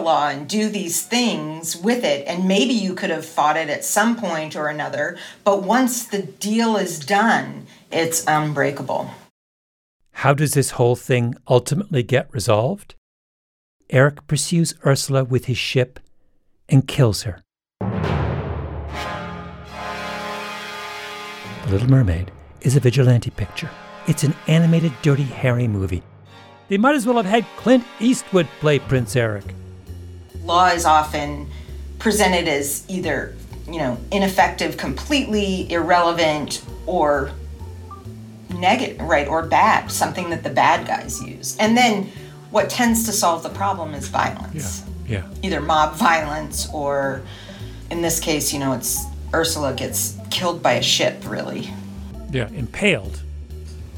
law and do these things with it. And maybe you could have fought it at some point or another but once the deal is done it's unbreakable. How does this whole thing ultimately get resolved? Eric pursues ursula with his ship and kills her. The little mermaid is a vigilante picture. It's an animated dirty harry movie. They might as well have had clint eastwood play prince eric law is often presented as either, you know, ineffective, completely irrelevant, or negative, right, or bad, something that the bad guys use. And then what tends to solve the problem is violence. Yeah. yeah. Either mob violence or, in this case, you know, it's Ursula gets killed by a ship, really. Yeah, impaled.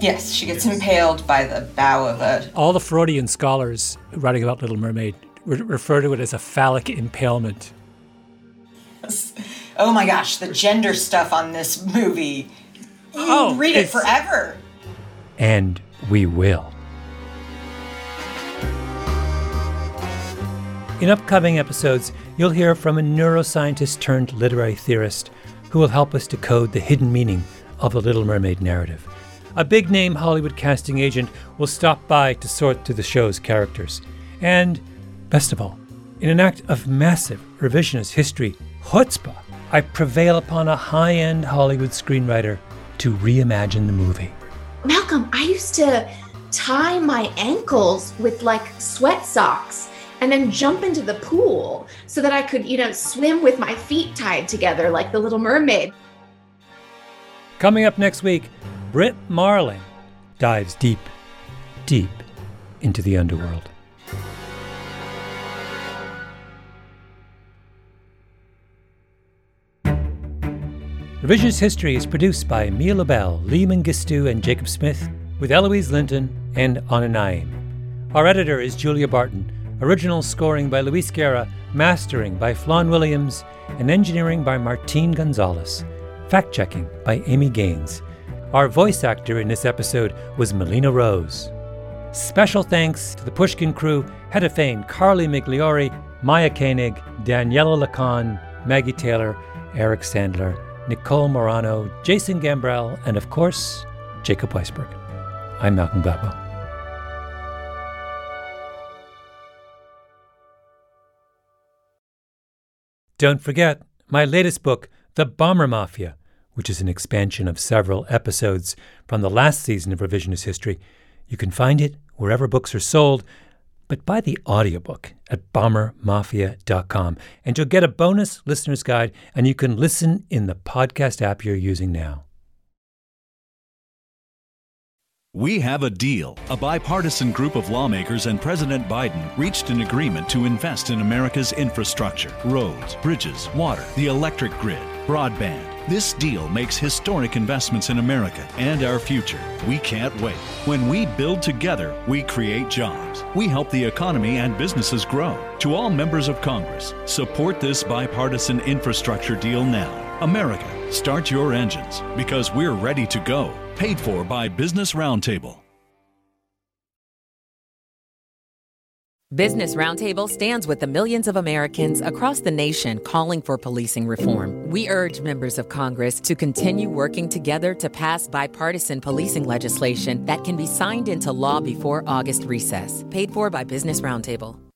Yes, she gets yes. impaled by the bow of a. All the Freudian scholars writing about Little Mermaid re- refer to it as a phallic impalement. Oh my gosh, the gender stuff on this movie. You oh, read it forever. And we will. In upcoming episodes, you'll hear from a neuroscientist turned literary theorist who will help us decode the hidden meaning of the Little Mermaid narrative. A big name Hollywood casting agent will stop by to sort through the show's characters. And Best of all, in an act of massive revisionist history chutzpah, I prevail upon a high end Hollywood screenwriter to reimagine the movie. Malcolm, I used to tie my ankles with like sweat socks and then jump into the pool so that I could, you know, swim with my feet tied together like the little mermaid. Coming up next week, Brit Marling dives deep, deep into the underworld. Revisionist History is produced by Mia Lobel, Lee Mengistu, and Jacob Smith, with Eloise Linton and Anna Naim. Our editor is Julia Barton. Original scoring by Luis Guerra, mastering by Flawn Williams, and engineering by Martine Gonzalez. Fact checking by Amy Gaines. Our voice actor in this episode was Melina Rose. Special thanks to the Pushkin crew, Heather Fain, Carly Migliori, Maya Koenig, Daniela Lakhan, Maggie Taylor, Eric Sandler, Nicole Morano, Jason Gambrell, and of course, Jacob Weisberg. I'm Malcolm Gladwell. Don't forget my latest book, The Bomber Mafia, which is an expansion of several episodes from the last season of Revisionist History. You can find it wherever books are sold, but buy the audiobook at bombermafia.com and you'll get a bonus listener's guide and you can listen in the podcast app you're using now. We have a deal. A bipartisan group of lawmakers and President Biden reached an agreement to invest in America's infrastructure roads, bridges, water, the electric grid, broadband. This deal makes historic investments in America and our future. We can't wait. When we build together, we create jobs. We help the economy and businesses grow. To all members of Congress, support this bipartisan infrastructure deal now. America, start your engines because we're ready to go. Paid for by Business Roundtable. Business Roundtable stands with the millions of Americans across the nation calling for policing reform. We urge members of Congress to continue working together to pass bipartisan policing legislation that can be signed into law before August recess. Paid for by Business Roundtable.